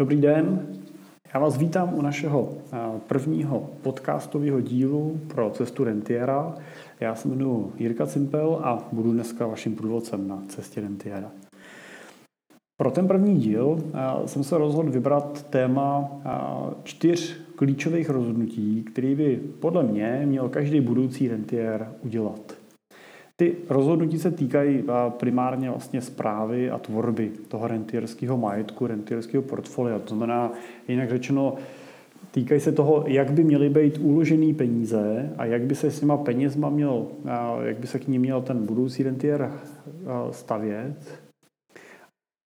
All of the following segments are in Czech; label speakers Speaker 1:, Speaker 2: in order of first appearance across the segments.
Speaker 1: Dobrý den, já vás vítám u našeho eh, prvního podcastového dílu pro cestu Rentiera. Já se jmenuji Jirka Cimpel a budu dneska vaším průvodcem na cestě Rentiera. Pro ten první díl eh, jsem se rozhodl vybrat téma eh, čtyř klíčových rozhodnutí, které by podle mě měl každý budoucí rentier udělat. Ty rozhodnutí se týkají primárně vlastně zprávy a tvorby toho rentierského majetku, rentierského portfolia. To znamená, jinak řečeno, týkají se toho, jak by měly být uložený peníze a jak by se s těma penězma měl, jak by se k ním měl ten budoucí rentier stavět,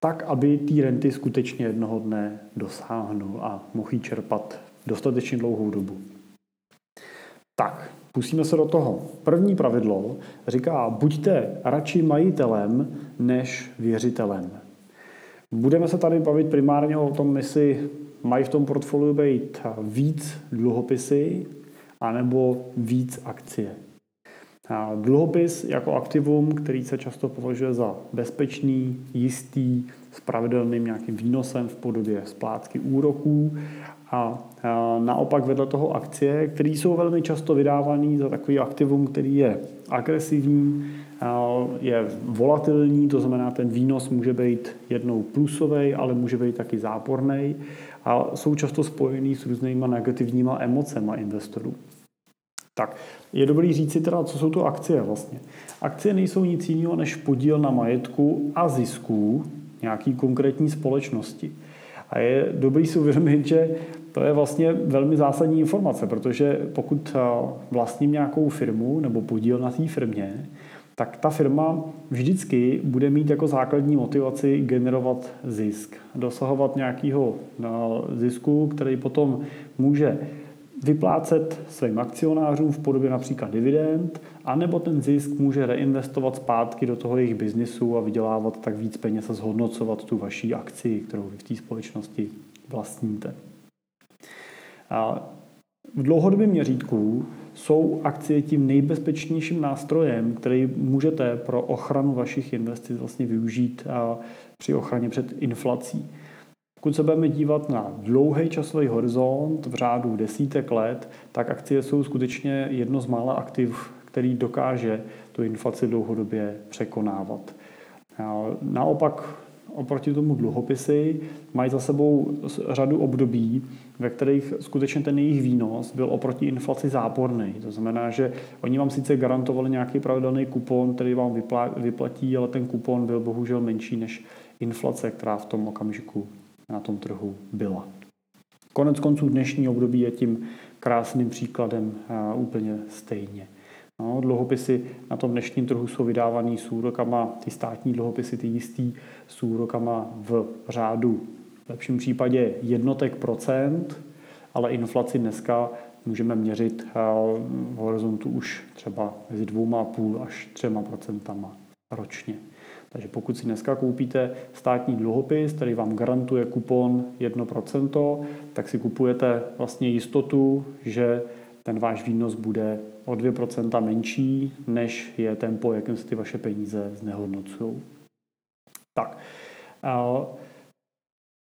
Speaker 1: tak, aby ty renty skutečně jednoho dne dosáhnul a mohl čerpat dostatečně dlouhou dobu. Tak, pustíme se do toho. První pravidlo říká, buďte radši majitelem než věřitelem. Budeme se tady bavit primárně o tom, jestli mají v tom portfoliu být víc dluhopisy anebo víc akcie. Dluhopis jako aktivum, který se často považuje za bezpečný, jistý, s pravidelným nějakým výnosem v podobě splátky úroků a naopak vedle toho akcie, které jsou velmi často vydávané za takový aktivum, který je agresivní, je volatilní, to znamená, ten výnos může být jednou plusový, ale může být taky záporný a jsou často spojený s různýma negativníma emocema investorů. Tak, je dobrý říct si teda, co jsou to akcie vlastně. Akcie nejsou nic jiného než podíl na majetku a zisku nějaký konkrétní společnosti. A je dobrý si uvědomit, že to je vlastně velmi zásadní informace, protože pokud eh, vlastním nějakou firmu nebo podíl na té firmě, tak ta firma vždycky bude mít jako základní motivaci generovat zisk, dosahovat nějakého eh, zisku, který potom může vyplácet svým akcionářům v podobě například dividend, anebo ten zisk může reinvestovat zpátky do toho jejich biznisu a vydělávat tak víc peněz a zhodnocovat tu vaší akci, kterou vy v té společnosti vlastníte. A v dlouhodobém měřítku jsou akcie tím nejbezpečnějším nástrojem, který můžete pro ochranu vašich investic vlastně využít při ochraně před inflací. Pokud se budeme dívat na dlouhý časový horizont v řádu desítek let, tak akcie jsou skutečně jedno z mála aktiv, který dokáže tu inflaci dlouhodobě překonávat. Naopak oproti tomu dluhopisy mají za sebou řadu období, ve kterých skutečně ten jejich výnos byl oproti inflaci záporný. To znamená, že oni vám sice garantovali nějaký pravidelný kupon, který vám vyplatí, ale ten kupon byl bohužel menší než inflace, která v tom okamžiku na tom trhu byla. Konec konců dnešní období je tím krásným příkladem úplně stejně. No, dluhopisy na tom dnešním trhu jsou vydávaný s úrokama, ty státní dluhopisy, ty jistý, s úrokama v řádu v lepším případě jednotek procent, ale inflaci dneska můžeme měřit v horizontu už třeba mezi dvouma a půl až třema procentama ročně. Takže pokud si dneska koupíte státní dluhopis, který vám garantuje kupon 1%, tak si kupujete vlastně jistotu, že ten váš výnos bude o 2% menší, než je tempo, jakým se ty vaše peníze znehodnocují. Tak,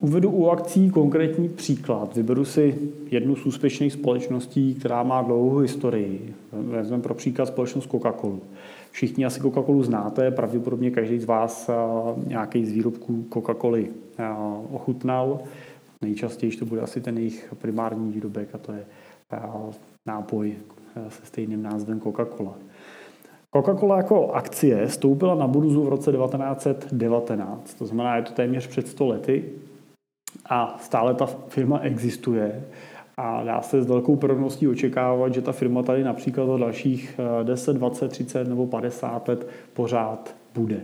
Speaker 1: Uvedu u akcí konkrétní příklad. Vyberu si jednu z úspěšných společností, která má dlouhou historii. Vezmeme pro příklad společnost Coca-Colu. Všichni asi Coca-Colu znáte, pravděpodobně každý z vás nějaký z výrobků Coca-Coly ochutnal. Nejčastěji to bude asi ten jejich primární výrobek a to je nápoj se stejným názvem Coca-Cola. Coca-Cola jako akcie stoupila na burzu v roce 1919, to znamená, je to téměř před 100 lety a stále ta firma existuje a dá se s velkou pravděpodobností očekávat, že ta firma tady například za dalších 10, 20, 30 nebo 50 let pořád bude.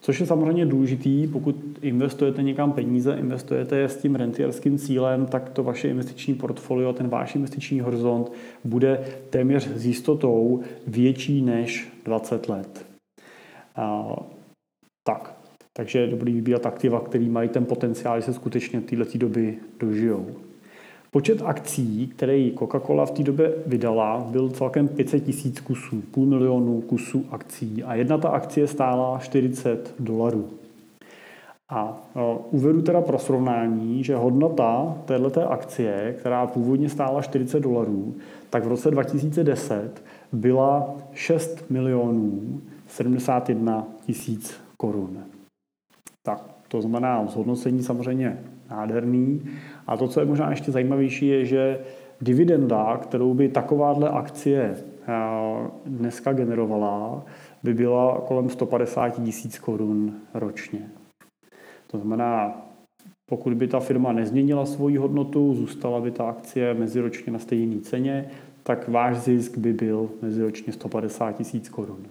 Speaker 1: Což je samozřejmě důležitý, pokud investujete někam peníze, investujete je s tím rentierským cílem, tak to vaše investiční portfolio, ten váš investiční horizont bude téměř s jistotou větší než 20 let. A, tak, takže je dobrý vybírat aktiva, který mají ten potenciál, že se skutečně této doby dožijou. Počet akcí, které Coca-Cola v té době vydala, byl celkem 500 tisíc kusů, půl milionu kusů akcí a jedna ta akcie stála 40 dolarů. A uvedu teda pro srovnání, že hodnota této akcie, která původně stála 40 dolarů, tak v roce 2010 byla 6 milionů 71 tisíc korun. Tak, to znamená zhodnocení samozřejmě nádherný. A to, co je možná ještě zajímavější, je, že dividenda, kterou by takováhle akcie dneska generovala, by byla kolem 150 tisíc korun ročně. To znamená, pokud by ta firma nezměnila svoji hodnotu, zůstala by ta akcie meziročně na stejné ceně, tak váš zisk by byl meziročně 150 tisíc korun.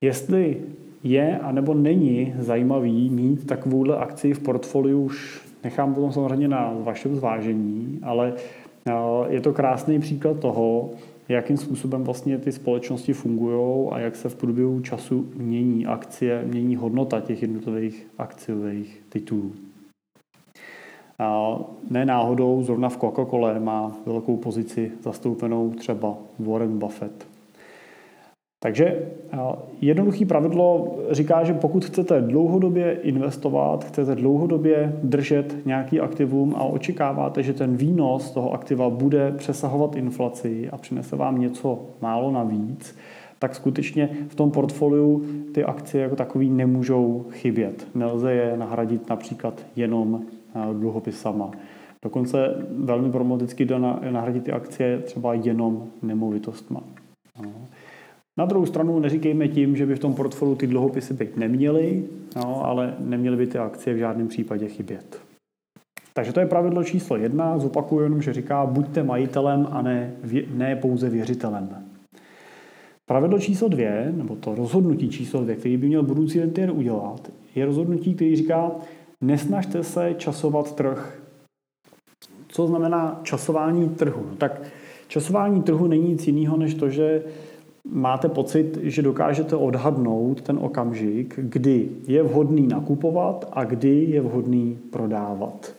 Speaker 1: Jestli je anebo není zajímavý mít takovouhle akci v portfoliu, už nechám potom samozřejmě na vašem zvážení, ale je to krásný příklad toho, jakým způsobem vlastně ty společnosti fungují a jak se v průběhu času mění akcie, mění hodnota těch jednotlivých akciových titulů. A ne náhodou zrovna v Coca-Cole má velkou pozici zastoupenou třeba Warren Buffett. Takže jednoduchý pravidlo říká, že pokud chcete dlouhodobě investovat, chcete dlouhodobě držet nějaký aktivum a očekáváte, že ten výnos toho aktiva bude přesahovat inflaci a přinese vám něco málo navíc, tak skutečně v tom portfoliu ty akcie jako takový nemůžou chybět. Nelze je nahradit například jenom dluhopisama. Dokonce velmi problematicky nahradit ty akcie třeba jenom nemovitostma. Na druhou stranu neříkejme tím, že by v tom portfoliu ty dluhopisy být neměly, no, ale neměly by ty akcie v žádném případě chybět. Takže to je pravidlo číslo jedna. Zopakuju jenom, že říká, buďte majitelem a ne, ne pouze věřitelem. Pravidlo číslo dvě, nebo to rozhodnutí číslo dvě, který by měl budoucí rentier udělat, je rozhodnutí, který říká, nesnažte se časovat trh. Co znamená časování trhu? No tak časování trhu není nic jiného, než to, že máte pocit, že dokážete odhadnout ten okamžik, kdy je vhodný nakupovat a kdy je vhodný prodávat.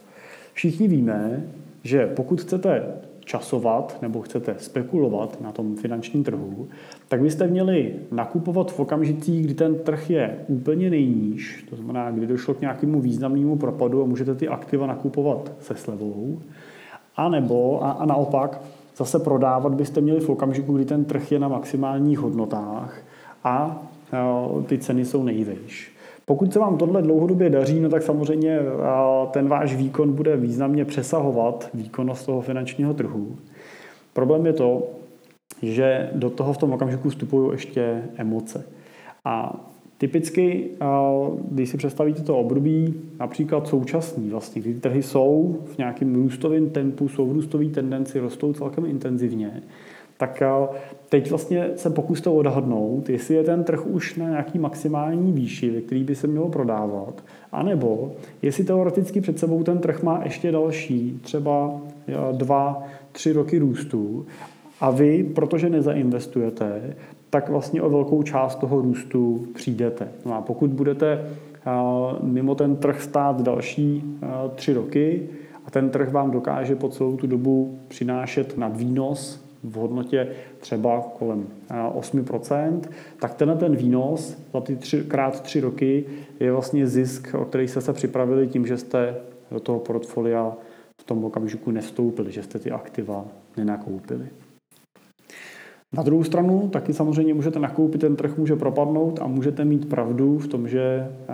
Speaker 1: Všichni víme, že pokud chcete časovat nebo chcete spekulovat na tom finančním trhu, tak byste měli nakupovat v okamžicích, kdy ten trh je úplně nejníž, to znamená, kdy došlo k nějakému významnému propadu a můžete ty aktiva nakupovat se slevou, a nebo a, a naopak zase prodávat byste měli v okamžiku, kdy ten trh je na maximálních hodnotách a ty ceny jsou nejvejš. Pokud se vám tohle dlouhodobě daří, no tak samozřejmě ten váš výkon bude významně přesahovat výkonnost toho finančního trhu. Problém je to, že do toho v tom okamžiku vstupují ještě emoce. A Typicky, když si představíte to období, například současný, vlastně, kdy trhy jsou v nějakém růstovém tempu, jsou v růstové tendenci, rostou celkem intenzivně, tak teď vlastně se pokuste odhadnout, jestli je ten trh už na nějaký maximální výši, ve který by se mělo prodávat, anebo jestli teoreticky před sebou ten trh má ještě další, třeba dva, tři roky růstu. A vy, protože nezainvestujete, tak vlastně o velkou část toho růstu přijdete. No a pokud budete mimo ten trh stát další tři roky a ten trh vám dokáže po celou tu dobu přinášet nad výnos v hodnotě třeba kolem 8%, tak tenhle ten výnos za ty tři, krát tři roky je vlastně zisk, o který jste se připravili tím, že jste do toho portfolia v tom okamžiku nestoupili, že jste ty aktiva nenakoupili. Na druhou stranu taky samozřejmě můžete nakoupit, ten trh může propadnout a můžete mít pravdu v tom, že eh,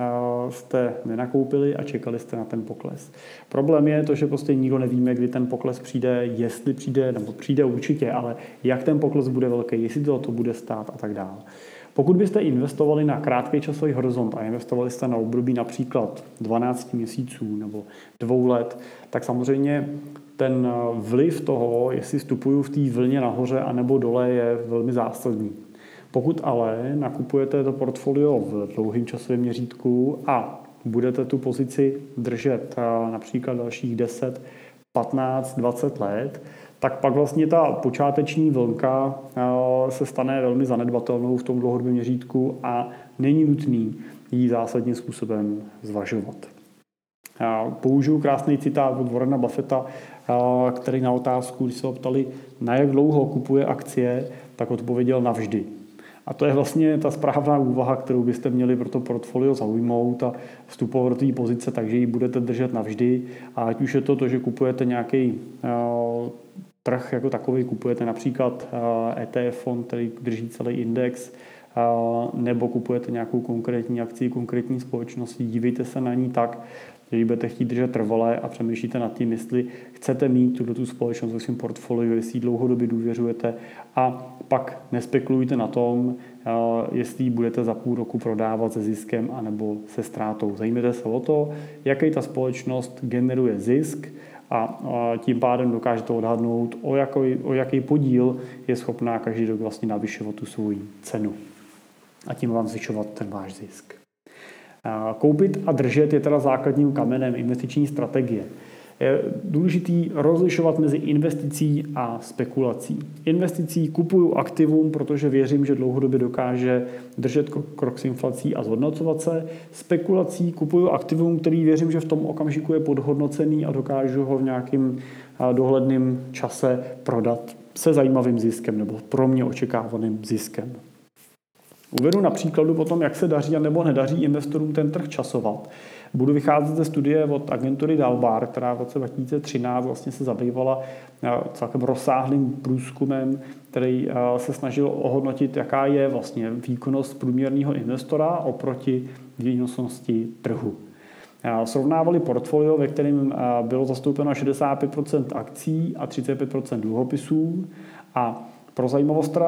Speaker 1: jste nenakoupili a čekali jste na ten pokles. Problém je to, že prostě nikdo nevíme, kdy ten pokles přijde, jestli přijde, nebo přijde určitě, ale jak ten pokles bude velký, jestli to, to bude stát a tak dále. Pokud byste investovali na krátký časový horizont a investovali jste na období například 12 měsíců nebo dvou let, tak samozřejmě ten vliv toho, jestli vstupuju v té vlně nahoře a nebo dole, je velmi zásadní. Pokud ale nakupujete to portfolio v dlouhém časovém měřítku a budete tu pozici držet například dalších 10, 15, 20 let, tak pak vlastně ta počáteční vlnka se stane velmi zanedbatelnou v tom dlouhodobém měřítku a není nutný ji zásadním způsobem zvažovat. Použiju krásný citát od Warrena Buffetta, který na otázku, když se ho ptali, na jak dlouho kupuje akcie, tak odpověděl navždy. A to je vlastně ta správná úvaha, kterou byste měli pro to portfolio zaujmout a vstupovat do té pozice, takže ji budete držet navždy. A ať už je to to, že kupujete nějaký trh jako takový, kupujete například ETF fond, který drží celý index, nebo kupujete nějakou konkrétní akci, konkrétní společnosti, dívejte se na ní tak, že budete chtít držet trvalé a přemýšlíte nad tím, jestli chcete mít tuto tu společnost ve svém portfoliu, jestli dlouhodobě důvěřujete a pak nespekulujte na tom, eh, jestli budete za půl roku prodávat se ziskem anebo se ztrátou. Zajímejte se o to, jaký ta společnost generuje zisk a tím pádem dokážete odhadnout, o jaký, o jaký podíl je schopná každý rok vlastně navyšovat tu svoji cenu a tím vám zvyšovat ten váš zisk. Koupit a držet je teda základním kamenem investiční strategie. Je důležitý rozlišovat mezi investicí a spekulací. Investicí kupuju aktivum, protože věřím, že dlouhodobě dokáže držet krok s inflací a zhodnocovat se. Spekulací kupuju aktivum, který věřím, že v tom okamžiku je podhodnocený a dokážu ho v nějakým dohledném čase prodat se zajímavým ziskem nebo pro mě očekávaným ziskem. Uvedu na příkladu potom, jak se daří a nebo nedaří investorům ten trh časovat. Budu vycházet ze studie od agentury Dalbar, která v roce 2013 vlastně se zabývala eh, celkem rozsáhlým průzkumem, který eh, se snažil ohodnotit, jaká je vlastně výkonnost průměrného investora oproti výnosnosti trhu. Eh, srovnávali portfolio, ve kterém bylo zastoupeno 65% akcí a 35% dluhopisů a pro zajímavost eh,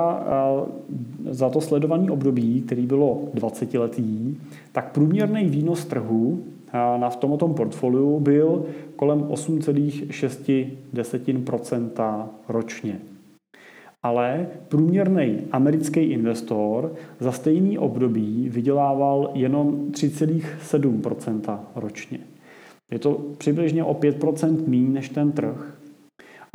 Speaker 1: za to sledovaný období, který bylo 20 letý, tak průměrný výnos trhu eh, na v tomto portfoliu byl kolem 8,6% ročně. Ale průměrný americký investor za stejný období vydělával jenom 3,7% ročně. Je to přibližně o 5% méně než ten trh.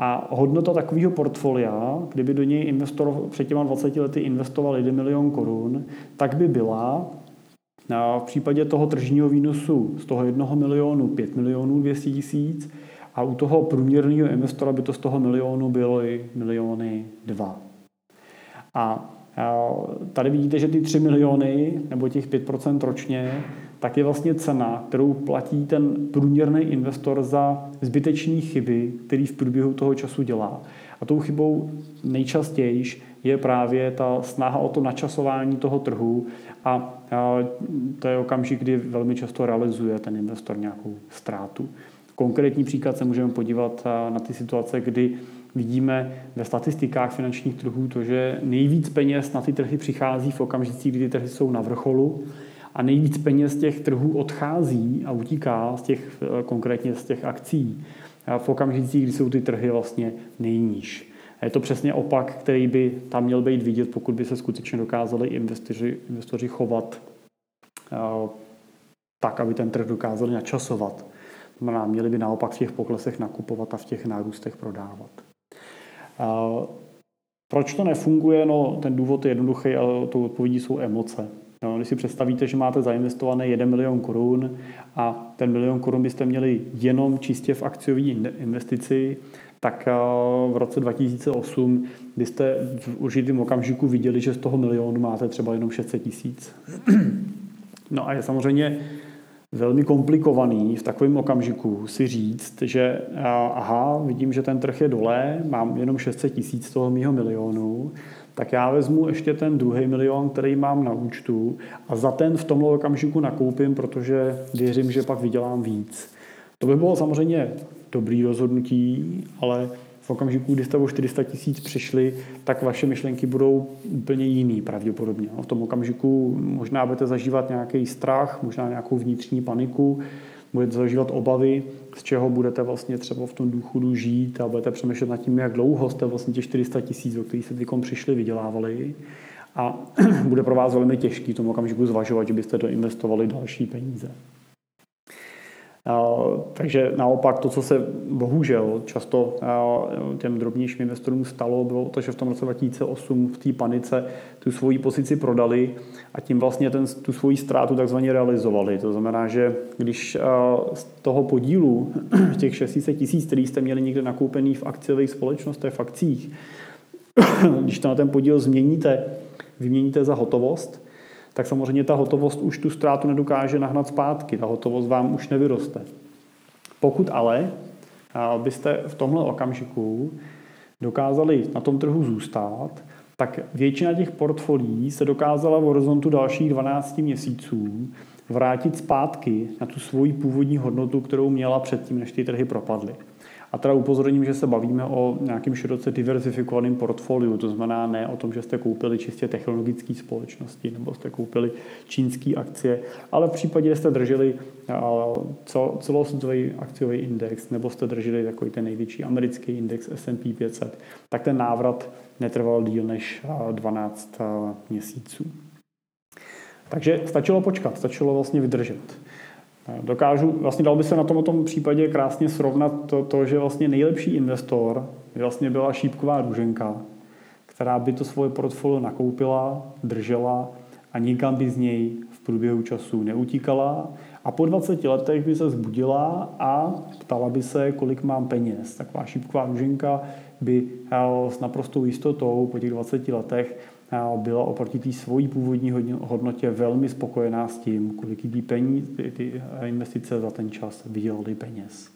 Speaker 1: A hodnota takového portfolia, kdyby do něj investor před těma 20 lety investoval 1 milion korun, tak by byla v případě toho tržního výnosu z toho 1 milionu 5 milionů 200 tisíc a u toho průměrného investora by to z toho milionu bylo i miliony 2. A tady vidíte, že ty 3 miliony nebo těch 5% ročně tak je vlastně cena, kterou platí ten průměrný investor za zbytečné chyby, který v průběhu toho času dělá. A tou chybou nejčastěji je právě ta snaha o to načasování toho trhu a to je okamžik, kdy velmi často realizuje ten investor nějakou ztrátu. Konkrétní příklad se můžeme podívat na ty situace, kdy vidíme ve statistikách finančních trhů to, že nejvíc peněz na ty trhy přichází v okamžicích, kdy ty trhy jsou na vrcholu a nejvíc peněz z těch trhů odchází a utíká z těch, eh, konkrétně z těch akcí v okamžicích, kdy jsou ty trhy vlastně nejníž. A je to přesně opak, který by tam měl být vidět, pokud by se skutečně dokázali investoři, investoři chovat eh, tak, aby ten trh dokázali načasovat. Znamená, měli by naopak v těch poklesech nakupovat a v těch nárůstech prodávat. Eh, proč to nefunguje? No, ten důvod je jednoduchý, ale tou odpovědí jsou emoce. No, když si představíte, že máte zainvestované 1 milion korun a ten milion korun byste měli jenom čistě v akciové investici, tak eh, v roce 2008 byste v určitém okamžiku viděli, že z toho milionu máte třeba jenom 600 tisíc. No a je samozřejmě velmi komplikovaný v takovém okamžiku si říct, že aha, vidím, že ten trh je dole, mám jenom 600 tisíc toho mýho milionu, tak já vezmu ještě ten druhý milion, který mám na účtu a za ten v tomhle okamžiku nakoupím, protože věřím, že pak vydělám víc. To by bylo samozřejmě dobrý rozhodnutí, ale okamžiku, kdy jste o 400 tisíc přišli, tak vaše myšlenky budou úplně jiný pravděpodobně. V tom okamžiku možná budete zažívat nějaký strach, možná nějakou vnitřní paniku, budete zažívat obavy, z čeho budete vlastně třeba v tom důchodu žít a budete přemýšlet nad tím, jak dlouho jste vlastně těch 400 tisíc, o kterých jste teď přišli, vydělávali. A bude pro vás velmi těžký v tom okamžiku zvažovat, že byste doinvestovali další peníze. Takže naopak to, co se bohužel často těm drobnějším investorům stalo, bylo to, že v tom roce 2008 v té panice tu svoji pozici prodali a tím vlastně ten, tu svoji ztrátu takzvaně realizovali. To znamená, že když z toho podílu těch 600 tisíc, který jste měli někde nakoupený v akciových společnostech, v akcích, když to na ten podíl změníte vyměníte za hotovost, tak samozřejmě ta hotovost už tu ztrátu nedokáže nahnat zpátky, ta hotovost vám už nevyroste. Pokud ale byste v tomhle okamžiku dokázali na tom trhu zůstat, tak většina těch portfolií se dokázala v horizontu dalších 12 měsíců vrátit zpátky na tu svoji původní hodnotu, kterou měla předtím, než ty trhy propadly. A teda upozorním, že se bavíme o nějakým široce diversifikovaném portfoliu, to znamená ne o tom, že jste koupili čistě technologické společnosti nebo jste koupili čínské akcie, ale v případě, že jste drželi celosvětový akciový index nebo jste drželi takový ten největší americký index S&P 500, tak ten návrat netrval díl než 12 měsíců. Takže stačilo počkat, stačilo vlastně vydržet. Dokážu, vlastně dal by se na tom, tom případě krásně srovnat to, to, že vlastně nejlepší investor vlastně byla šípková růženka, která by to svoje portfolio nakoupila, držela a nikam by z něj v průběhu času neutíkala a po 20 letech by se zbudila a ptala by se, kolik mám peněz. Taková šípková růženka by s naprostou jistotou po těch 20 letech byla oproti té svojí původní hodnotě velmi spokojená s tím, kolik jí peníz, ty, ty investice za ten čas vydělaly peněz.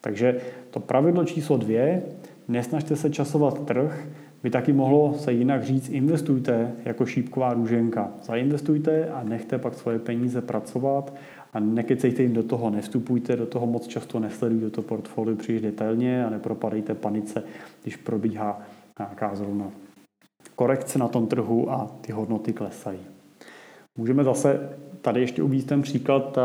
Speaker 1: Takže to pravidlo číslo dvě, nesnažte se časovat trh, by taky mohlo se jinak říct, investujte jako šípková růženka. Zainvestujte a nechte pak svoje peníze pracovat a nekecejte jim do toho, nevstupujte do toho moc často, nesledujte to portfolio příliš detailně a nepropadejte panice, když probíhá nějaká zrovna korekce na tom trhu a ty hodnoty klesají. Můžeme zase tady ještě uvést ten příklad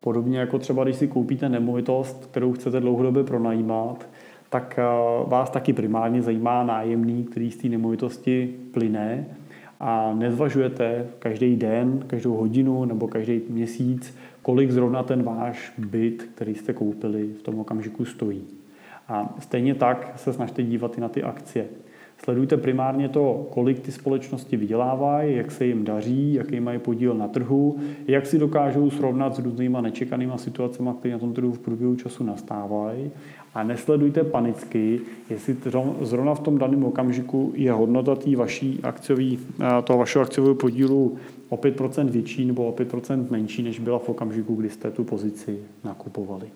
Speaker 1: podobně jako třeba, když si koupíte nemovitost, kterou chcete dlouhodobě pronajímat, tak vás taky primárně zajímá nájemný, který z té nemovitosti plyne a nezvažujete každý den, každou hodinu nebo každý měsíc, kolik zrovna ten váš byt, který jste koupili, v tom okamžiku stojí. A stejně tak se snažte dívat i na ty akcie. Sledujte primárně to, kolik ty společnosti vydělávají, jak se jim daří, jaký mají podíl na trhu, jak si dokážou srovnat s různýma nečekanýma situacemi, které na tom trhu v průběhu času nastávají. A nesledujte panicky, jestli zrovna v tom daném okamžiku je hodnota tý vaší akciový, toho vašeho akciového podílu o 5% větší nebo o 5% menší, než byla v okamžiku, kdy jste tu pozici nakupovali.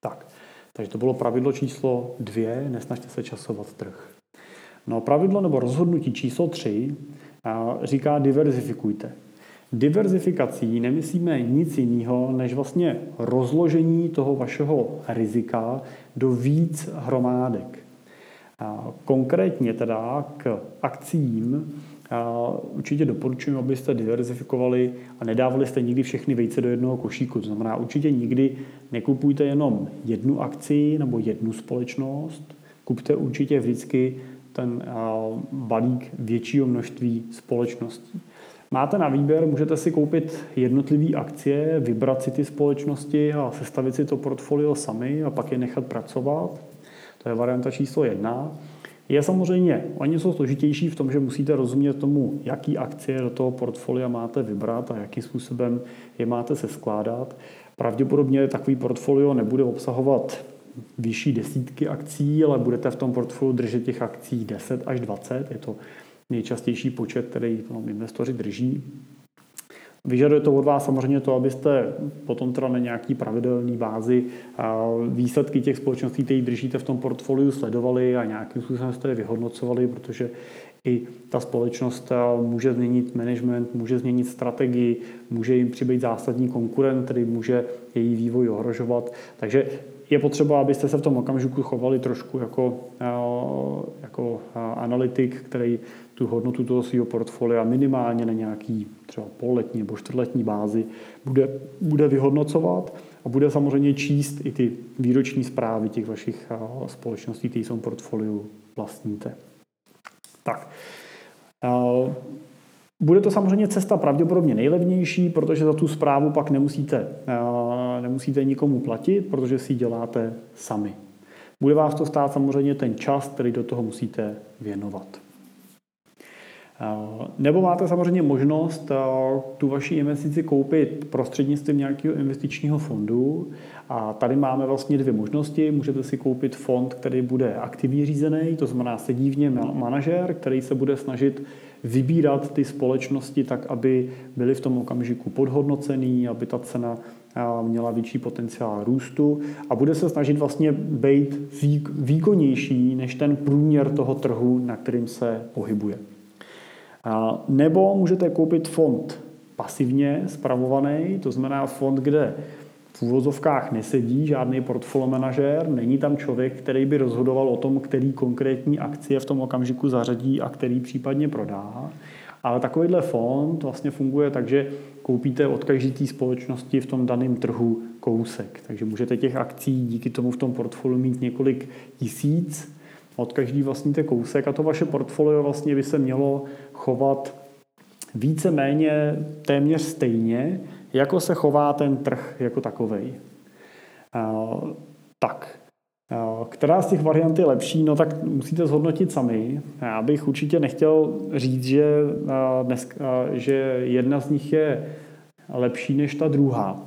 Speaker 1: Tak, takže to bylo pravidlo číslo dvě, nesnažte se časovat trh. No pravidlo nebo rozhodnutí číslo 3 říká diverzifikujte. Diverzifikací nemyslíme nic jiného, než vlastně rozložení toho vašeho rizika do víc hromádek. Konkrétně teda k akcím určitě doporučuji, abyste diverzifikovali a nedávali jste nikdy všechny vejce do jednoho košíku. To znamená, určitě nikdy nekupujte jenom jednu akci nebo jednu společnost, kupte určitě vždycky ten balík většího množství společností. Máte na výběr, můžete si koupit jednotlivé akcie, vybrat si ty společnosti a sestavit si to portfolio sami a pak je nechat pracovat. To je varianta číslo jedna. Je samozřejmě o něco složitější v tom, že musíte rozumět tomu, jaký akcie do toho portfolia máte vybrat a jakým způsobem je máte se skládat. Pravděpodobně takový portfolio nebude obsahovat vyšší desítky akcí, ale budete v tom portfoliu držet těch akcí 10 až 20. Je to nejčastější počet, který investoři drží. Vyžaduje to od vás samozřejmě to, abyste potom teda na nějaký pravidelný bázi výsledky těch společností, které držíte v tom portfoliu, sledovali a nějakým způsobem jste je vyhodnocovali, protože i ta společnost může změnit management, může změnit strategii, může jim přibýt zásadní konkurent, který může její vývoj ohrožovat. Takže je potřeba, abyste se v tom okamžiku chovali trošku jako, eh, jako eh, analytik, který tu hodnotu toho svého portfolia minimálně na nějaký třeba pololetní nebo čtvrtletní bázi bude, bude vyhodnocovat a bude samozřejmě číst i ty výroční zprávy těch vašich eh, společností, které jsou portfoliu vlastníte. Tak. Bude to samozřejmě cesta pravděpodobně nejlevnější, protože za tu zprávu pak nemusíte, nemusíte nikomu platit, protože si ji děláte sami. Bude vás to stát samozřejmě ten čas, který do toho musíte věnovat. Eh, nebo máte samozřejmě možnost eh, tu vaši investici koupit prostřednictvím nějakého investičního fondu. A tady máme vlastně dvě možnosti. Můžete si koupit fond, který bude aktivně řízený, to znamená sedí v něm manažer, který se bude snažit vybírat ty společnosti tak, aby byly v tom okamžiku podhodnocený, aby ta cena měla větší potenciál růstu a bude se snažit vlastně být výkonnější než ten průměr toho trhu, na kterým se pohybuje. Nebo můžete koupit fond pasivně spravovaný, to znamená fond, kde v úvozovkách nesedí žádný portfolio manažer, není tam člověk, který by rozhodoval o tom, který konkrétní akcie v tom okamžiku zařadí a který případně prodá. Ale takovýhle fond vlastně funguje tak, že koupíte od každé té společnosti v tom daném trhu kousek. Takže můžete těch akcí díky tomu v tom portfoliu mít několik tisíc, od každý vlastníte kousek a to vaše portfolio vlastně by se mělo chovat více-méně téměř stejně, jako se chová ten trh jako takový. Tak, která z těch variant je lepší, no tak musíte zhodnotit sami. Já bych určitě nechtěl říct, že, dnes, že jedna z nich je lepší než ta druhá.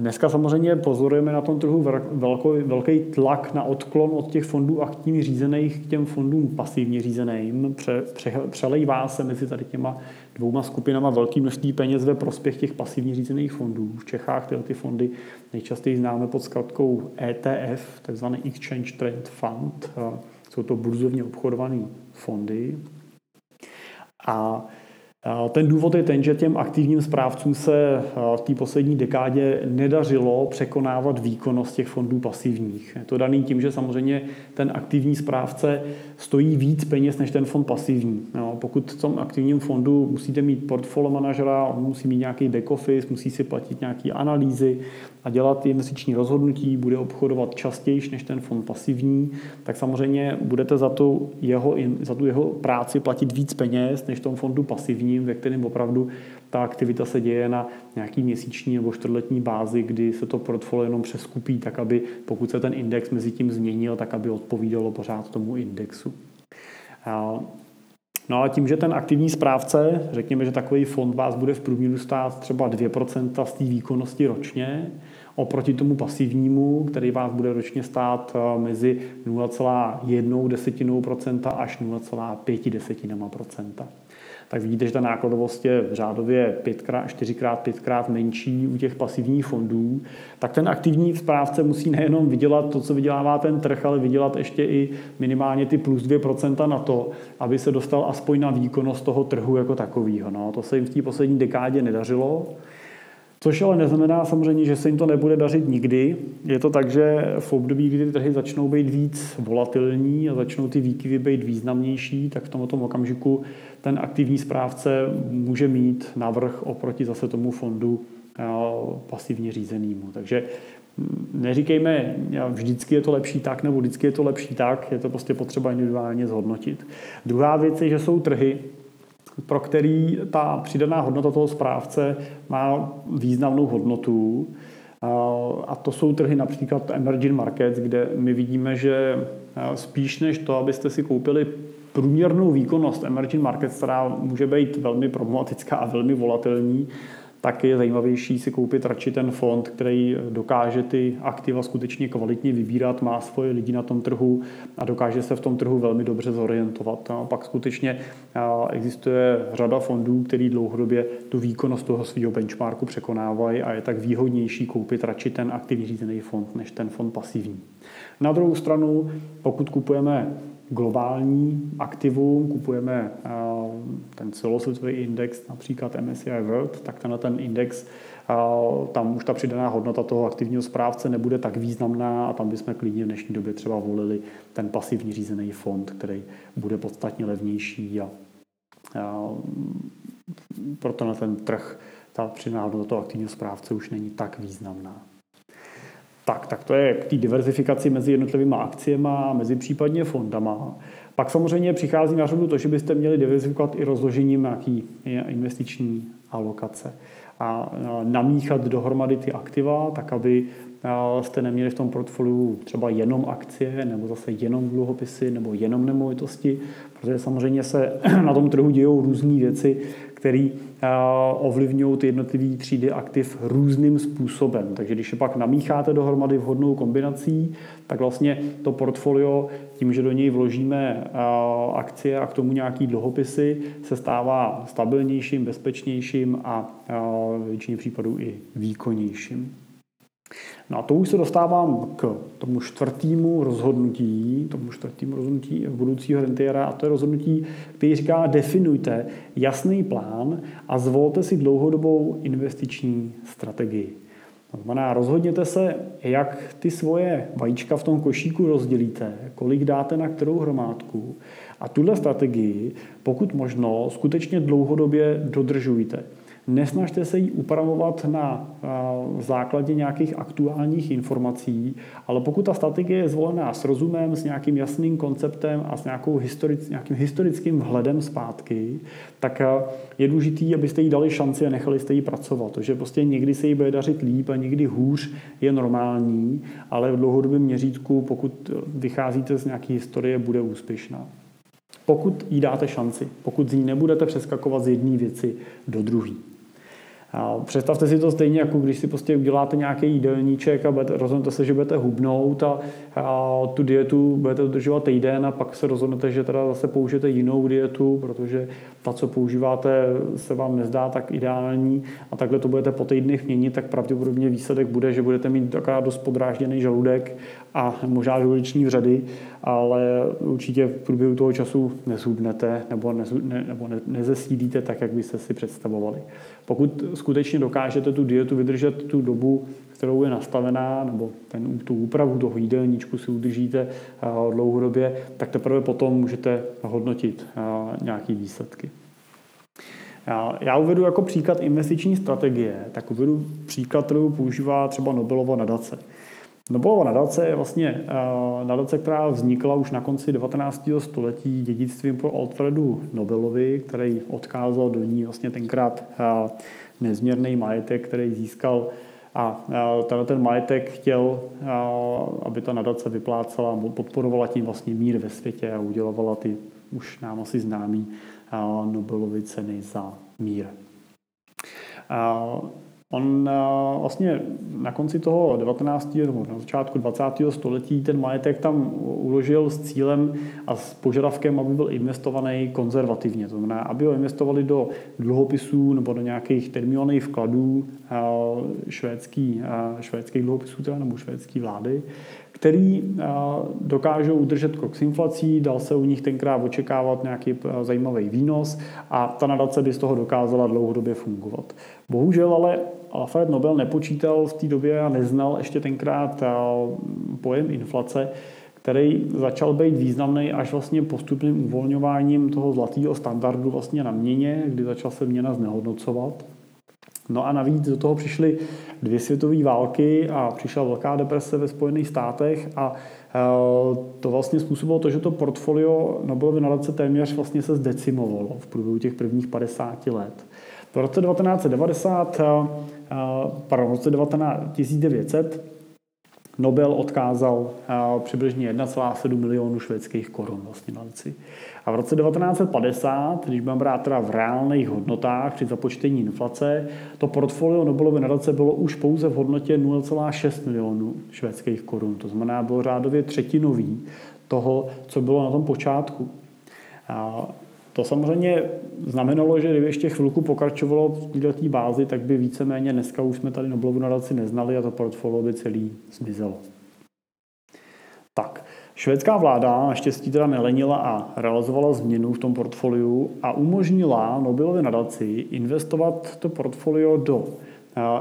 Speaker 1: Dneska samozřejmě pozorujeme na tom trhu velký, velký tlak na odklon od těch fondů aktivně řízených k těm fondům pasivně řízeným. Pře, pře, přelejvá se mezi tady těma dvouma skupinama velký množství peněz ve prospěch těch pasivně řízených fondů. V Čechách tyhle ty fondy nejčastěji známe pod zkratkou ETF, takzvaný Exchange Trade Fund. Jsou to burzovně obchodované fondy. A ten důvod je ten, že těm aktivním správcům se v té poslední dekádě nedařilo překonávat výkonnost těch fondů pasivních. Je to daný tím, že samozřejmě ten aktivní správce stojí víc peněz než ten fond pasivní. No, pokud v tom aktivním fondu musíte mít portfolio manažera, on musí mít nějaký back office, musí si platit nějaké analýzy a dělat investiční rozhodnutí, bude obchodovat častěji než ten fond pasivní, tak samozřejmě budete za tu jeho, za tu jeho práci platit víc peněz než tom fondu pasivním, ve kterém opravdu ta aktivita se děje na nějaký měsíční nebo čtvrtletní bázi, kdy se to portfolio jenom přeskupí, tak aby pokud se ten index mezi tím změnil, tak aby odpovídalo pořád tomu indexu. No a tím, že ten aktivní správce, řekněme, že takový fond vás bude v průměru stát třeba 2% z té výkonnosti ročně, oproti tomu pasivnímu, který vás bude ročně stát eh, mezi 0,1 desetinou procenta až 0,5 desetinama procenta tak vidíte, že ta nákladovost je řádově 5x, 4x, 5x menší u těch pasivních fondů, tak ten aktivní správce musí nejenom vydělat to, co vydělává ten trh, ale vydělat ještě i minimálně ty plus 2% na to, aby se dostal aspoň na výkonnost toho trhu jako takového. No, to se jim v té poslední dekádě nedařilo. Což ale neznamená samozřejmě, že se jim to nebude dařit nikdy. Je to tak, že v období, kdy ty trhy začnou být víc volatilní a začnou ty výkyvy být významnější, tak v tomto okamžiku ten aktivní správce může mít navrh oproti zase tomu fondu eh, pasivně řízenému. Takže hm, neříkejme, vždycky je to lepší tak, nebo vždycky je to lepší tak, je to prostě potřeba individuálně zhodnotit. Druhá věc je, že jsou trhy, pro který ta přidaná hodnota toho správce má významnou hodnotu. A to jsou trhy například emerging markets, kde my vidíme, že spíš než to, abyste si koupili průměrnou výkonnost emerging markets, která může být velmi problematická a velmi volatilní, tak je zajímavější si koupit radši ten fond, který dokáže ty aktiva skutečně kvalitně vybírat, má svoje lidi na tom trhu a dokáže se v tom trhu velmi dobře zorientovat. A pak skutečně existuje řada fondů, který dlouhodobě tu výkonnost toho svého benchmarku překonávají a je tak výhodnější koupit radši ten aktivně řízený fond, než ten fond pasivní. Na druhou stranu, pokud kupujeme globální aktivum, kupujeme eh, ten celosvětový index, například MSCI World, tak tenhle ten index, eh, tam už ta přidaná hodnota toho aktivního správce nebude tak významná a tam bychom klidně v dnešní době třeba volili ten pasivní řízený fond, který bude podstatně levnější a, a proto na ten trh ta přidaná hodnota toho aktivního správce už není tak významná. Tak, tak to je k té diverzifikaci mezi jednotlivými akciemi a mezi případně fondama. Pak samozřejmě přichází na řadu to, že byste měli diverzifikovat i rozložením nějaký investiční alokace a namíchat dohromady ty aktiva, tak aby jste neměli v tom portfoliu třeba jenom akcie, nebo zase jenom dluhopisy, nebo jenom nemovitosti, protože samozřejmě se na tom trhu dějou různé věci, které ovlivňují ty jednotlivé třídy aktiv různým způsobem. Takže když je pak namícháte dohromady vhodnou kombinací, tak vlastně to portfolio, tím, že do něj vložíme akcie a k tomu nějaký dluhopisy, se stává stabilnějším, bezpečnějším a v většině případů i výkonnějším. No a to už se dostávám k tomu čtvrtému rozhodnutí, tomu čtvrtému rozhodnutí budoucího rentiera a to je rozhodnutí, který říká, definujte jasný plán a zvolte si dlouhodobou investiční strategii. To znamená, rozhodněte se, jak ty svoje vajíčka v tom košíku rozdělíte, kolik dáte na kterou hromádku a tuhle strategii, pokud možno, skutečně dlouhodobě dodržujte. Nesnažte se ji upravovat na základě nějakých aktuálních informací, ale pokud ta strategie je zvolená s rozumem, s nějakým jasným konceptem a s nějakou historic, nějakým historickým vhledem zpátky, tak je důležitý, abyste jí dali šanci a nechali jste jí pracovat. To, že prostě někdy se jí bude dařit líp a někdy hůř, je normální, ale v dlouhodobém měřítku, pokud vycházíte z nějaké historie, bude úspěšná. Pokud jí dáte šanci, pokud z ní nebudete přeskakovat z jedné věci do druhé. Představte si to stejně, jako když si prostě uděláte nějaký jídelníček a budete, rozhodnete se, že budete hubnout a, a tu dietu budete dodržovat týden a pak se rozhodnete, že teda zase použijete jinou dietu, protože ta, co používáte, se vám nezdá tak ideální a takhle to budete po týdnech měnit, tak pravděpodobně výsledek bude, že budete mít taková dost podrážděný žaludek a možná žaludeční vřady, ale určitě v průběhu toho času nezhubnete nebo, ne, nebo ne, nezesílíte tak, jak byste si představovali. Pokud skutečně dokážete tu dietu vydržet tu dobu, kterou je nastavená, nebo ten, tu úpravu toho jídelníčku si udržíte eh, dlouhodobě, tak teprve potom můžete hodnotit eh, nějaké výsledky. Já uvedu jako příklad investiční strategie, tak uvedu příklad, kterou používá třeba Nobelova nadace. Nobelova nadace je vlastně eh, nadace, která vznikla už na konci 19. století dědictvím po Alfredu Nobelovi, který odkázal do ní vlastně tenkrát nezměrný majetek, který získal a tenhle ten majetek chtěl, aby ta nadace vyplácela podporovala tím vlastně mír ve světě a udělovala ty už nám asi známý Nobelovy ceny za mír. On vlastně na konci toho 19. nebo na začátku 20. století ten majetek tam uložil s cílem a s požadavkem, aby byl investovaný konzervativně. To znamená, aby ho investovali do dluhopisů nebo do nějakých termínovaných vkladů švédský, švédských dluhopisů teda, nebo švédské vlády, který dokážou udržet krok s inflací, dal se u nich tenkrát očekávat nějaký zajímavý výnos a ta nadace by z toho dokázala dlouhodobě fungovat. Bohužel ale Alfred Nobel nepočítal v té době a neznal ještě tenkrát pojem inflace, který začal být významný až vlastně postupným uvolňováním toho zlatého standardu vlastně na měně, kdy začal se měna znehodnocovat. No a navíc do toho přišly dvě světové války a přišla velká deprese ve Spojených státech a e, to vlastně způsobilo to, že to portfolio Nobelovy nadace téměř vlastně se zdecimovalo v průběhu těch prvních 50 let. V roce 1990, e, e, pardon, v roce 1900 Nobel odkázal přibližně 1,7 milionu švédských korun vlastně nadaci. A v roce 1950, když budeme brát teda v reálných hodnotách při započtení inflace, to portfolio Nobelovy nadace bylo už pouze v hodnotě 0,6 milionů švédských korun. To znamená, bylo řádově třetinový toho, co bylo na tom počátku. To samozřejmě znamenalo, že kdyby ještě chvilku pokračovalo v této bázi, tak by víceméně dneska už jsme tady Nobelovu nadaci neznali a to portfolio by celý zmizelo. Tak, Švédská vláda naštěstí teda nelenila a realizovala změnu v tom portfoliu a umožnila Nobelově nadaci investovat to portfolio do,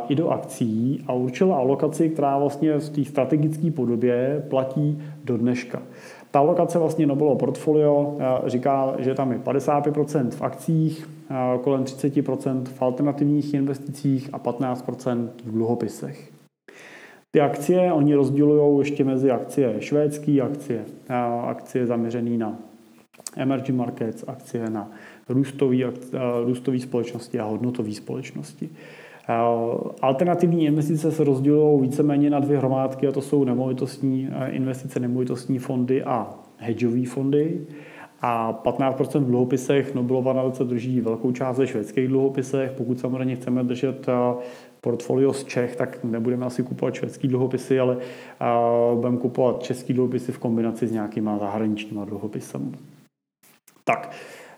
Speaker 1: i do akcí a určila alokaci, která vlastně v té strategické podobě platí do dneška. Ta alokace vlastně Nobelovo portfolio říká, že tam je 55% v akcích, kolem 30% v alternativních investicích a 15% v dluhopisech. Ty akcie oni rozdělují ještě mezi akcie švédské, akcie, akcie zaměřené na emerging markets, akcie na růstové společnosti a hodnotové společnosti. Alternativní investice se rozdělují víceméně na dvě hromádky, a to jsou nemovitostní investice, nemovitostní fondy a hedžové fondy. A 15% v dluhopisech, Nobelova nadace drží velkou část ve švédských dluhopisech. Pokud samozřejmě chceme držet portfolio z Čech, tak nebudeme asi kupovat švédský dluhopisy, ale budeme kupovat český dluhopisy v kombinaci s nějakýma zahraničníma dluhopisem. Tak,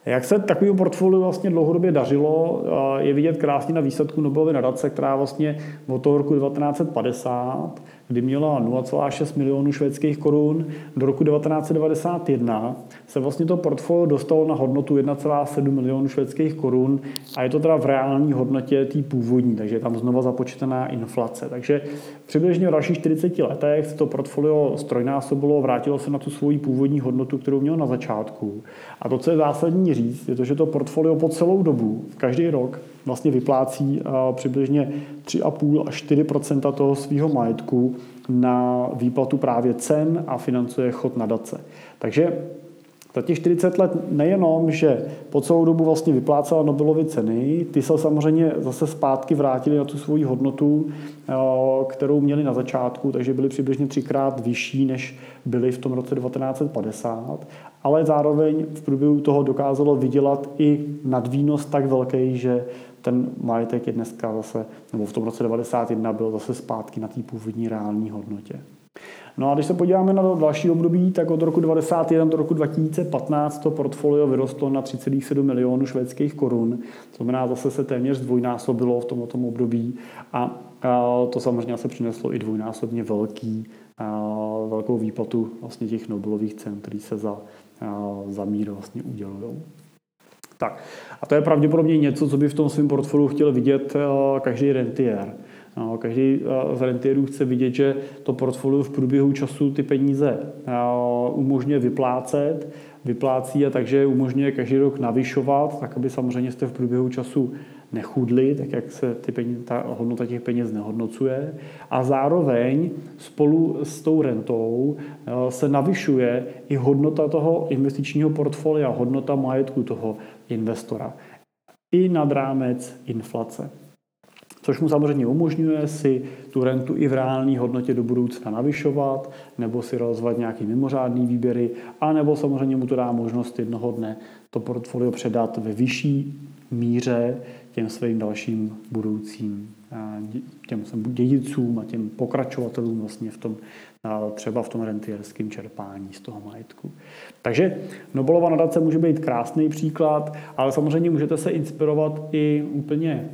Speaker 1: jak se takový portfolio vlastně dlouhodobě dařilo, je vidět krásně na výsledku Nobelovy nadace, která vlastně od toho roku 1950 kdy měla 0,6 milionů švédských korun. Do roku 1991 se vlastně to portfolio dostalo na hodnotu 1,7 milionů švédských korun a je to teda v reální hodnotě té původní, takže je tam znova započtená inflace. Takže přibližně v dalších 40 letech se to portfolio strojnásobilo, vrátilo se na tu svoji původní hodnotu, kterou mělo na začátku. A to, co je zásadní říct, je to, že to portfolio po celou dobu, každý rok, vlastně vyplácí přibližně 3,5 až 4% toho svého majetku na výplatu právě cen a financuje chod nadace. Takže za těch 40 let nejenom, že po celou dobu vlastně vyplácela Nobelovy ceny, ty se samozřejmě zase zpátky vrátili na tu svoji hodnotu, kterou měli na začátku, takže byly přibližně třikrát vyšší, než byly v tom roce 1950, ale zároveň v průběhu toho dokázalo vydělat i nadvýnos tak velký, že ten majetek je dneska zase, nebo v tom roce 91 byl zase zpátky na té původní reální hodnotě. No a když se podíváme na další období, tak od roku 1991 do roku 2015 to portfolio vyrostlo na 3,7 milionů švédských korun. To znamená, zase se téměř dvojnásobilo v tomto období a to samozřejmě se přineslo i dvojnásobně velký, velkou výplatu vlastně těch Nobelových cen, které se za, za mír vlastně udělují. Tak. A to je pravděpodobně něco, co by v tom svém portfoliu chtěl vidět eh, každý rentier. No, každý eh, z rentierů chce vidět, že to portfolio v průběhu času ty peníze eh, umožňuje vyplácet, vyplácí a takže umožňuje každý rok navyšovat, tak aby samozřejmě jste v průběhu času nechudli, tak jak se ty peníze, ta hodnota těch peněz nehodnocuje. A zároveň spolu s tou rentou se navyšuje i hodnota toho investičního portfolia, hodnota majetku toho investora. I nad rámec inflace. Což mu samozřejmě umožňuje si tu rentu i v reální hodnotě do budoucna navyšovat, nebo si rozvat nějaký mimořádný výběry, a nebo samozřejmě mu to dá možnost jednoho dne to portfolio předat ve vyšší míře těm svým dalším budoucím těm dědicům a těm pokračovatelům vlastně v tom, třeba v tom rentierském čerpání z toho majetku. Takže Nobelova nadace může být krásný příklad, ale samozřejmě můžete se inspirovat i úplně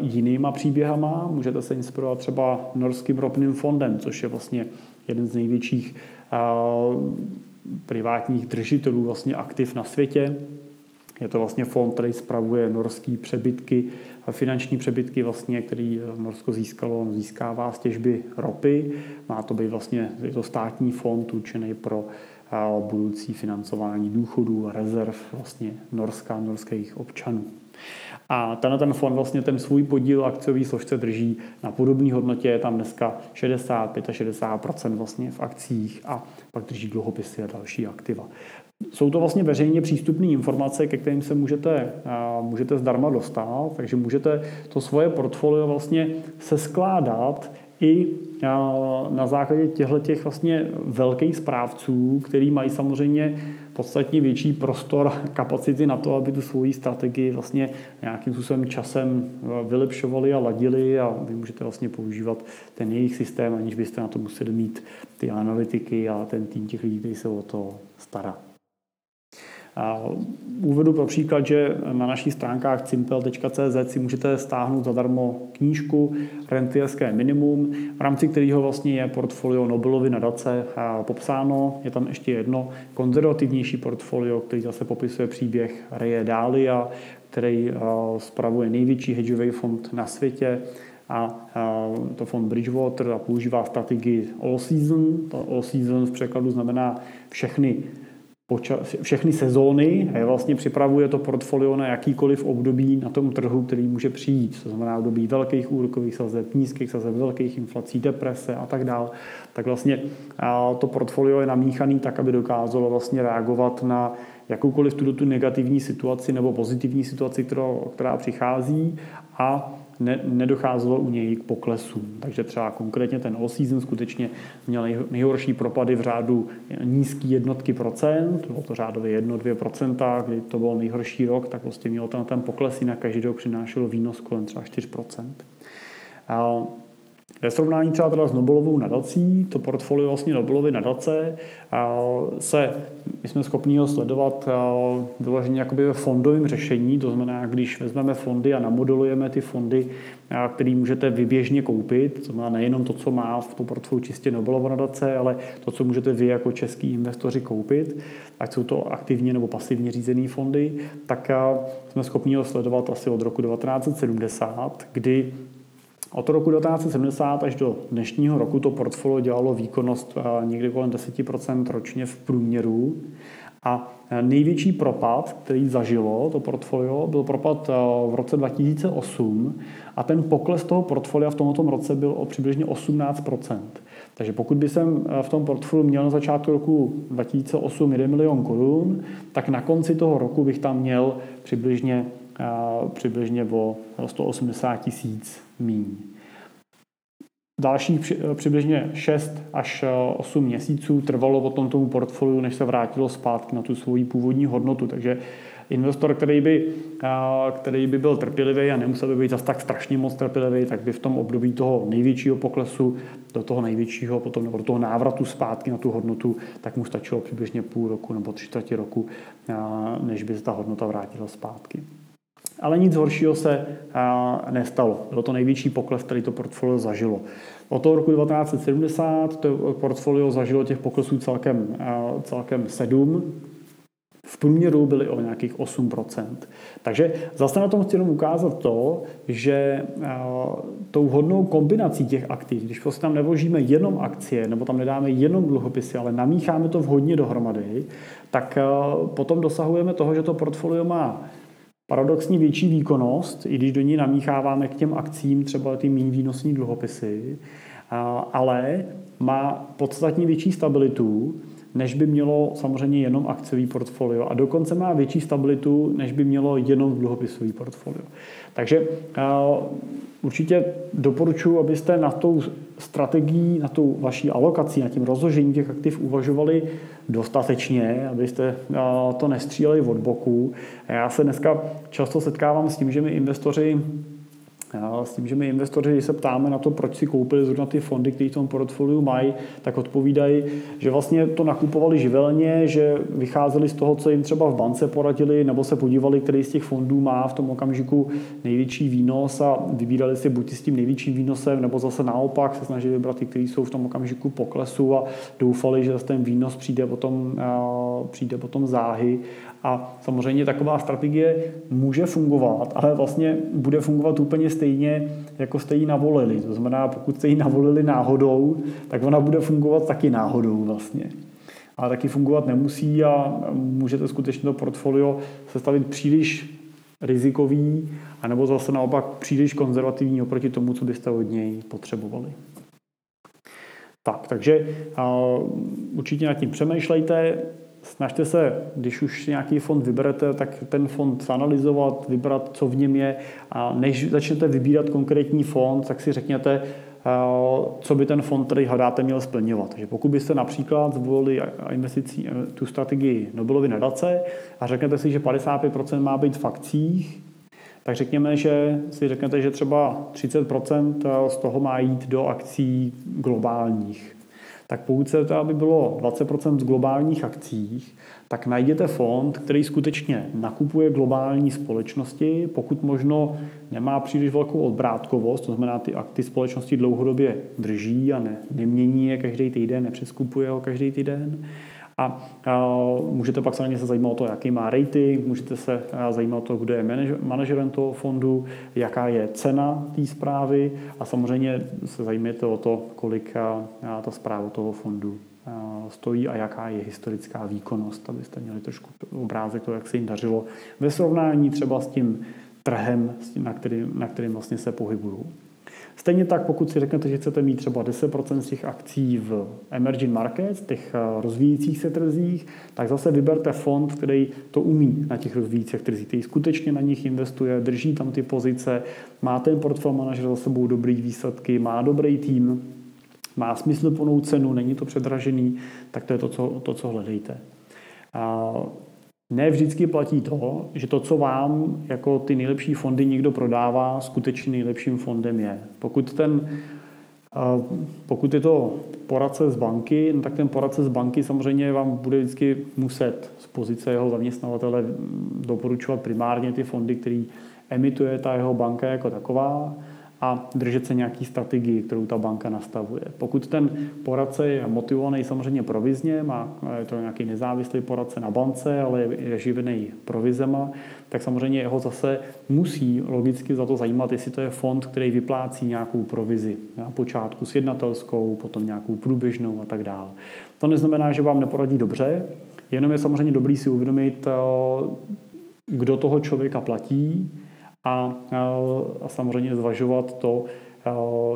Speaker 1: jinýma příběhama. Můžete se inspirovat třeba Norským ropným fondem, což je vlastně jeden z největších privátních držitelů vlastně aktiv na světě. Je to vlastně fond, který spravuje norský přebytky, finanční přebytky, vlastně, který Norsko získalo, získává z těžby ropy. Má to být vlastně, je to státní fond určený pro budoucí financování důchodů a rezerv vlastně Norska, norských občanů. A tenhle ten fond vlastně ten svůj podíl akciový složce drží na podobné hodnotě, je tam dneska 65 a 60 vlastně v akcích a pak drží dluhopisy a další aktiva. Jsou to vlastně veřejně přístupné informace, ke kterým se můžete, můžete zdarma dostat, takže můžete to svoje portfolio vlastně se skládat i na základě těchto těch vlastně velkých správců, který mají samozřejmě podstatně větší prostor, kapacity na to, aby tu svoji strategii vlastně nějakým způsobem časem vylepšovali a ladili a vy můžete vlastně používat ten jejich systém, aniž byste na to museli mít ty analytiky a ten tým těch lidí, kteří se o to stará. Uvedu pro příklad, že na našich stránkách cimpel.cz si můžete stáhnout zadarmo knížku Rentierské minimum, v rámci kterého vlastně je portfolio Nobelovy nadace popsáno. Je tam ještě jedno konzervativnější portfolio, který zase popisuje příběh Reje Dália, který spravuje největší hedžový fond na světě a to fond Bridgewater a používá strategii All Season. To All Season v překladu znamená všechny všechny sezóny a vlastně připravuje to portfolio na jakýkoliv období na tom trhu, který může přijít. To znamená období velkých úrokových sazeb, nízkých sazeb, velkých inflací, deprese a tak dále. Tak vlastně to portfolio je namíchaný tak, aby dokázalo vlastně reagovat na jakoukoliv tuto tu negativní situaci nebo pozitivní situaci, která, která přichází a ne, nedocházelo u něj k poklesům. Takže třeba konkrétně ten all season skutečně měl nejhorší propady v řádu nízký jednotky procent, bylo to řádově 1-2 procenta, kdy to byl nejhorší rok, tak vlastně mělo ten, ten pokles, jinak každý rok přinášel výnos kolem třeba 4 procent. Ve srovnání třeba teda s Nobelovou nadací, to portfolio vlastně Nobelovy nadace se, my jsme schopni ho sledovat vyloženě jakoby ve fondovém řešení, to znamená, když vezmeme fondy a namodelujeme ty fondy, které můžete vyběžně koupit, to znamená nejenom to, co má v tom portfoliu čistě Nobelova nadace, ale to, co můžete vy jako český investoři koupit, ať jsou to aktivně nebo pasivně řízené fondy, tak jsme schopni ho sledovat asi od roku 1970, kdy od roku 1970 až do dnešního roku to portfolio dělalo výkonnost eh, někdy kolem 10% ročně v průměru. A eh, největší propad, který zažilo to portfolio, byl propad eh, v roce 2008 a ten pokles toho portfolia v tomto roce byl o přibližně 18%. Takže pokud by jsem v tom portfoliu měl na začátku roku 2008 1 milion korun, tak na konci toho roku bych tam měl přibližně, přibližně o 180 tisíc míň. Dalších přibližně 6 až 8 měsíců trvalo potom tomu portfoliu, než se vrátilo zpátky na tu svoji původní hodnotu. Takže investor, který by, který by byl trpělivý a nemusel by být zase tak strašně moc trpělivý, tak by v tom období toho největšího poklesu do toho největšího, potom nebo do toho návratu zpátky na tu hodnotu, tak mu stačilo přibližně půl roku nebo tři roku, než by se ta hodnota vrátila zpátky. Ale nic horšího se nestalo. Bylo to největší pokles, který to portfolio zažilo. Od toho roku 1970 to portfolio zažilo těch poklesů celkem, celkem 7. V průměru byly o nějakých 8%. Takže zase na tom chci jenom ukázat to, že tou hodnou kombinací těch aktiv, když prostě tam nevožíme jenom akcie, nebo tam nedáme jenom dluhopisy, ale namícháme to vhodně dohromady, tak potom dosahujeme toho, že to portfolio má paradoxní větší výkonnost, i když do ní namícháváme k těm akcím třeba ty méně výnosní dluhopisy, ale má podstatně větší stabilitu, než by mělo samozřejmě jenom akciový portfolio. A dokonce má větší stabilitu, než by mělo jenom dluhopisový portfolio. Takže určitě doporučuji, abyste na tou strategií, na tou vaší alokací, na tím rozložením těch aktiv uvažovali dostatečně, abyste to nestříleli od boku. Já se dneska často setkávám s tím, že mi investoři s tím, že my investoři, když se ptáme na to, proč si koupili zrovna ty fondy, které v tom portfoliu mají, tak odpovídají, že vlastně to nakupovali živelně, že vycházeli z toho, co jim třeba v bance poradili, nebo se podívali, který z těch fondů má v tom okamžiku největší výnos a vybírali si buď s tím největším výnosem, nebo zase naopak se snažili vybrat ty, kteří jsou v tom okamžiku poklesu a doufali, že zase ten výnos přijde potom, přijde potom záhy. A samozřejmě taková strategie může fungovat, ale vlastně bude fungovat úplně stejně, jako jste ji navolili. To znamená, pokud jste ji navolili náhodou, tak ona bude fungovat taky náhodou vlastně. Ale taky fungovat nemusí a můžete skutečně to portfolio sestavit příliš rizikový, anebo zase naopak příliš konzervativní oproti tomu, co byste od něj potřebovali. Tak, takže uh, určitě nad tím přemýšlejte. Snažte se, když už nějaký fond vyberete, tak ten fond analyzovat, vybrat, co v něm je a než začnete vybírat konkrétní fond, tak si řekněte, eh, co by ten fond, který hledáte, měl splňovat. Takže pokud byste například zvolili investicí, eh, tu strategii Nobelovy nadace a řeknete si, že 55% má být v akcích, tak řekněme, že si řeknete, že třeba 30% z toho má jít do akcí globálních tak pokud to, aby bylo 20% z globálních akcích, tak najděte fond, který skutečně nakupuje globální společnosti, pokud možno nemá příliš velkou odbrátkovost, to znamená, ty akty společnosti dlouhodobě drží a ne, nemění je každý týden, nepřeskupuje ho každý týden a, můžete pak ně se zajímat o to, jaký má rating, můžete se zajímat o to, kdo je manažerem toho fondu, jaká je cena té zprávy a samozřejmě se zajímáte o to, kolik ta zpráva toho fondu stojí a jaká je historická výkonnost, abyste měli trošku obrázek toho, jak se jim dařilo ve srovnání třeba s tím trhem, na kterým, na kterým vlastně se pohybují. Stejně tak, pokud si řeknete, že chcete mít třeba 10% z těch akcí v emerging markets, těch eh, rozvíjících se trzích, tak zase vyberte fond, který to umí na těch rozvíjících trzích, který skutečně na nich investuje, drží tam ty pozice, má ten portfolio manažer za sebou dobrý výsledky, má dobrý tým, má smysl plnou cenu, není to předražený, tak to je to, co, to, co hledejte. Ne vždycky platí to, že to, co vám jako ty nejlepší fondy někdo prodává, skutečně nejlepším fondem je. Pokud ten pokud je to poradce z banky, no tak ten poradce z banky samozřejmě vám bude vždycky muset z pozice jeho zaměstnavatele doporučovat primárně ty fondy, který emituje ta jeho banka jako taková a držet se nějaký strategii, kterou ta banka nastavuje. Pokud ten poradce je motivovaný samozřejmě provizně, má je to nějaký nezávislý poradce na bance, ale je živený provizema, tak samozřejmě jeho zase musí logicky za to zajímat, jestli to je fond, který vyplácí nějakou provizi. Na počátku sjednatelskou, potom nějakou průběžnou a tak dále. To neznamená, že vám neporadí dobře, jenom je samozřejmě dobrý si uvědomit, eh, kdo toho člověka platí, a, a samozřejmě zvažovat to,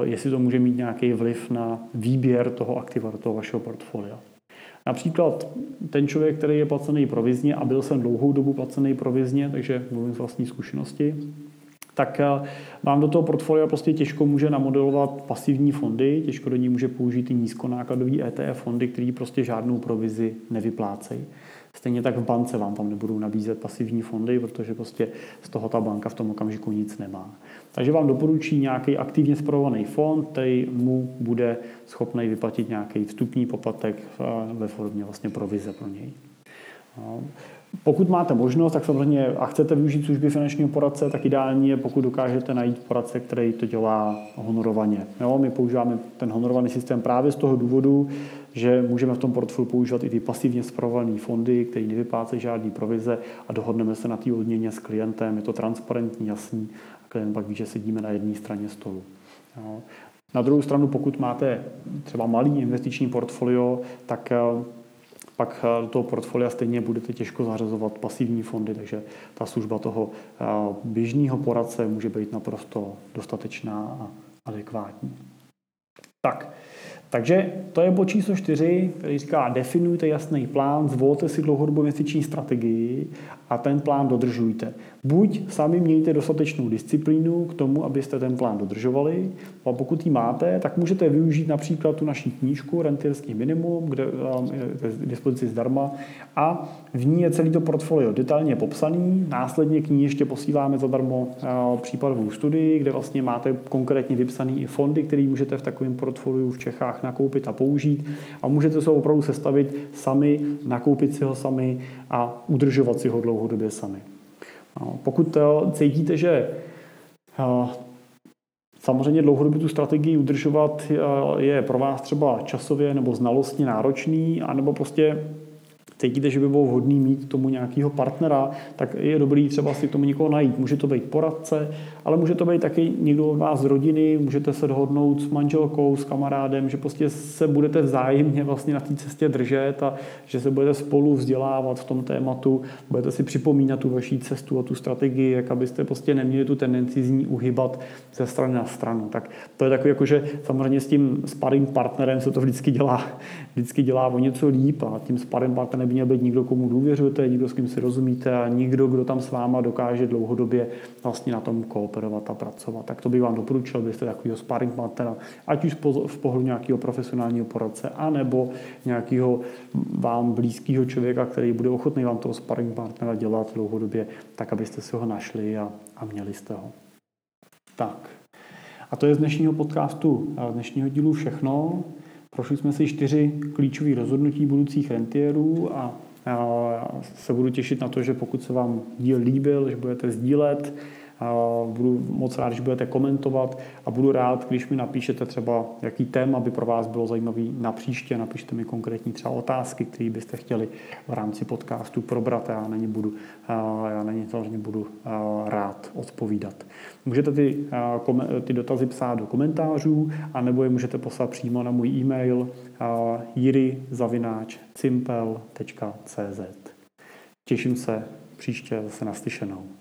Speaker 1: jestli to může mít nějaký vliv na výběr toho aktiva do toho vašeho portfolia. Například ten člověk, který je placený provizně a byl jsem dlouhou dobu placený provizně, takže mluvím z vlastní zkušenosti, tak vám do toho portfolia prostě těžko může namodelovat pasivní fondy, těžko do ní může použít i nízkonákladové ETF fondy, které prostě žádnou provizi nevyplácejí. Stejně tak v bance vám tam nebudou nabízet pasivní fondy, protože prostě z toho ta banka v tom okamžiku nic nemá. Takže vám doporučí nějaký aktivně zpravovaný fond, který mu bude schopný vyplatit nějaký vstupní poplatek eh, ve formě vlastně provize pro něj. No. Pokud máte možnost, tak samozřejmě a chcete využít služby finančního poradce, tak ideální je, pokud dokážete najít poradce, který to dělá honorovaně. Jo, my používáme ten honorovaný systém právě z toho důvodu, že můžeme v tom portfoliu používat i ty pasivně spravované fondy, které nevyplácejí žádný provize a dohodneme se na té odměně s klientem. Je to transparentní, jasný a klient pak ví, že sedíme na jedné straně stolu. Jo. Na druhou stranu, pokud máte třeba malý investiční portfolio, tak eh, pak eh, do toho portfolia stejně budete těžko zařazovat pasivní fondy, takže ta služba toho eh, běžného poradce může být naprosto dostatečná a adekvátní. Tak, takže to je bod číslo čtyři, který říká, definujte jasný plán, zvolte si dlouhodobou investiční strategii a ten plán dodržujte. Buď sami mějte dostatečnou disciplínu k tomu, abyste ten plán dodržovali, a pokud ji máte, tak můžete využít například tu naší knížku Rentierský minimum, kde je k dispozici zdarma a v ní je celý to portfolio detailně popsaný. Následně k ní ještě posíláme zadarmo případovou studii, kde vlastně máte konkrétně vypsaný i fondy, které můžete v takovém portfoliu v Čechách nakoupit a použít a můžete se opravdu sestavit sami, nakoupit si ho sami a udržovat si ho dlouhodobě sami. Pokud eh, cítíte, že Samozřejmě dlouhodobě tu strategii udržovat je pro vás třeba časově nebo znalostně náročný, anebo prostě cítíte, že by bylo vhodné mít tomu nějakého partnera, tak je dobrý třeba si tomu někoho najít. Může to být poradce, ale může to být taky někdo od vás z rodiny, můžete se dohodnout s manželkou, s kamarádem, že prostě se budete vzájemně vlastně na té cestě držet a že se budete spolu vzdělávat v tom tématu, budete si připomínat tu vaší cestu a tu strategii, jak abyste prostě neměli tu tendenci z ní uhybat ze strany na stranu. Tak to je takové, jako, že samozřejmě s tím sparring partnerem se to vždycky dělá, vždycky dělá o něco líp a tím sparring partnerem by měl být někdo, komu důvěřujete, někdo, s kým si rozumíte a někdo, kdo tam s váma dokáže dlouhodobě vlastně na tom kooperovat a pracovat. Tak to bych vám doporučil, abyste takového sparring partnera, ať už v pohledu nějakého profesionálního poradce, anebo nějakého vám blízkého člověka, který bude ochotný vám toho sparring partnera dělat dlouhodobě, tak abyste si ho našli a, a měli jste ho. Tak. A to je z dnešního podcastu, z dnešního dílu všechno. Prošli jsme si čtyři klíčové rozhodnutí budoucích rentierů a já se budu těšit na to, že pokud se vám díl líbil, že budete sdílet, Budu moc rád, když budete komentovat a budu rád, když mi napíšete třeba, jaký téma by pro vás bylo zajímavý na příště. Napište mi konkrétní třeba otázky, které byste chtěli v rámci podcastu probrat. Já na ně budu, já na ně samozřejmě budu rád odpovídat. Můžete ty, ty dotazy psát do komentářů, anebo je můžete poslat přímo na můj e-mail jiri.cimpel.cz Těším se příště zase naslyšenou.